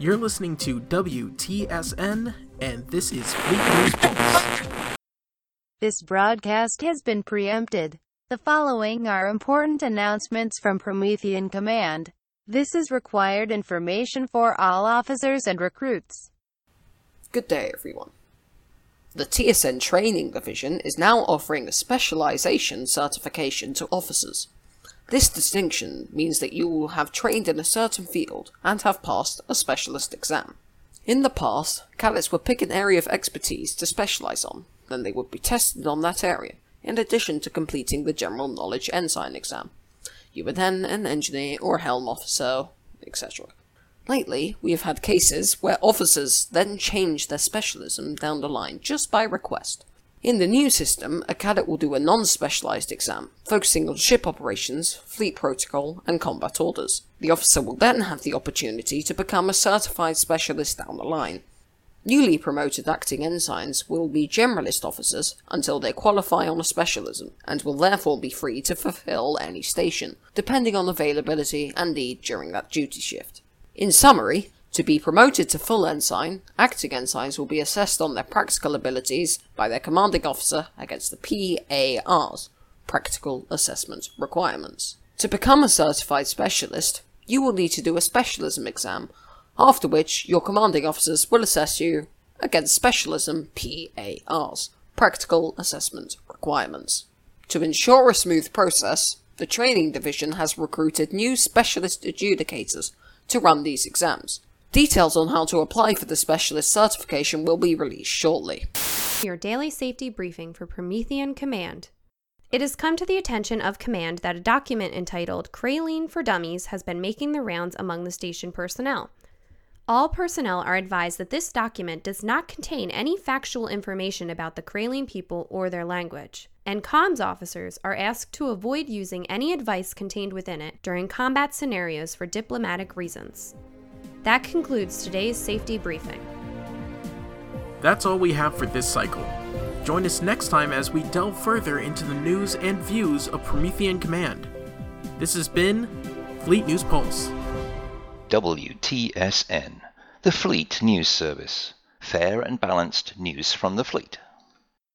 You're listening to WTSN, and this is Fleet News Pulse. This broadcast has been preempted. The following are important announcements from Promethean Command. This is required information for all officers and recruits. Good day, everyone. The TSN Training Division is now offering a specialization certification to officers. This distinction means that you will have trained in a certain field and have passed a specialist exam. In the past, cadets would pick an area of expertise to specialize on, then they would be tested on that area, in addition to completing the General Knowledge Ensign exam. You were then an engineer or helm officer, etc. Lately, we have had cases where officers then change their specialism down the line just by request. In the new system, a cadet will do a non-specialized exam, focusing on ship operations, fleet protocol, and combat orders. The officer will then have the opportunity to become a certified specialist down the line. Newly promoted acting ensigns will be generalist officers until they qualify on a specialism, and will therefore be free to fulfill any station, depending on availability and need during that duty shift. In summary, to be promoted to full ensign, acting ensigns will be assessed on their practical abilities by their commanding officer against the PAR's Practical Assessment Requirements. To become a certified specialist, you will need to do a specialism exam, after which your commanding officers will assess you against specialism PAR's Practical Assessment Requirements. To ensure a smooth process, the training division has recruited new specialist adjudicators to run these exams. Details on how to apply for the specialist certification will be released shortly. Your daily safety briefing for Promethean Command. It has come to the attention of Command that a document entitled Kralien for Dummies has been making the rounds among the station personnel. All personnel are advised that this document does not contain any factual information about the Kralien people or their language, and comms officers are asked to avoid using any advice contained within it during combat scenarios for diplomatic reasons. That concludes today's safety briefing. That's all we have for this cycle. Join us next time as we delve further into the news and views of Promethean Command. This has been Fleet News Pulse. WTSN, the Fleet News Service. Fair and balanced news from the fleet.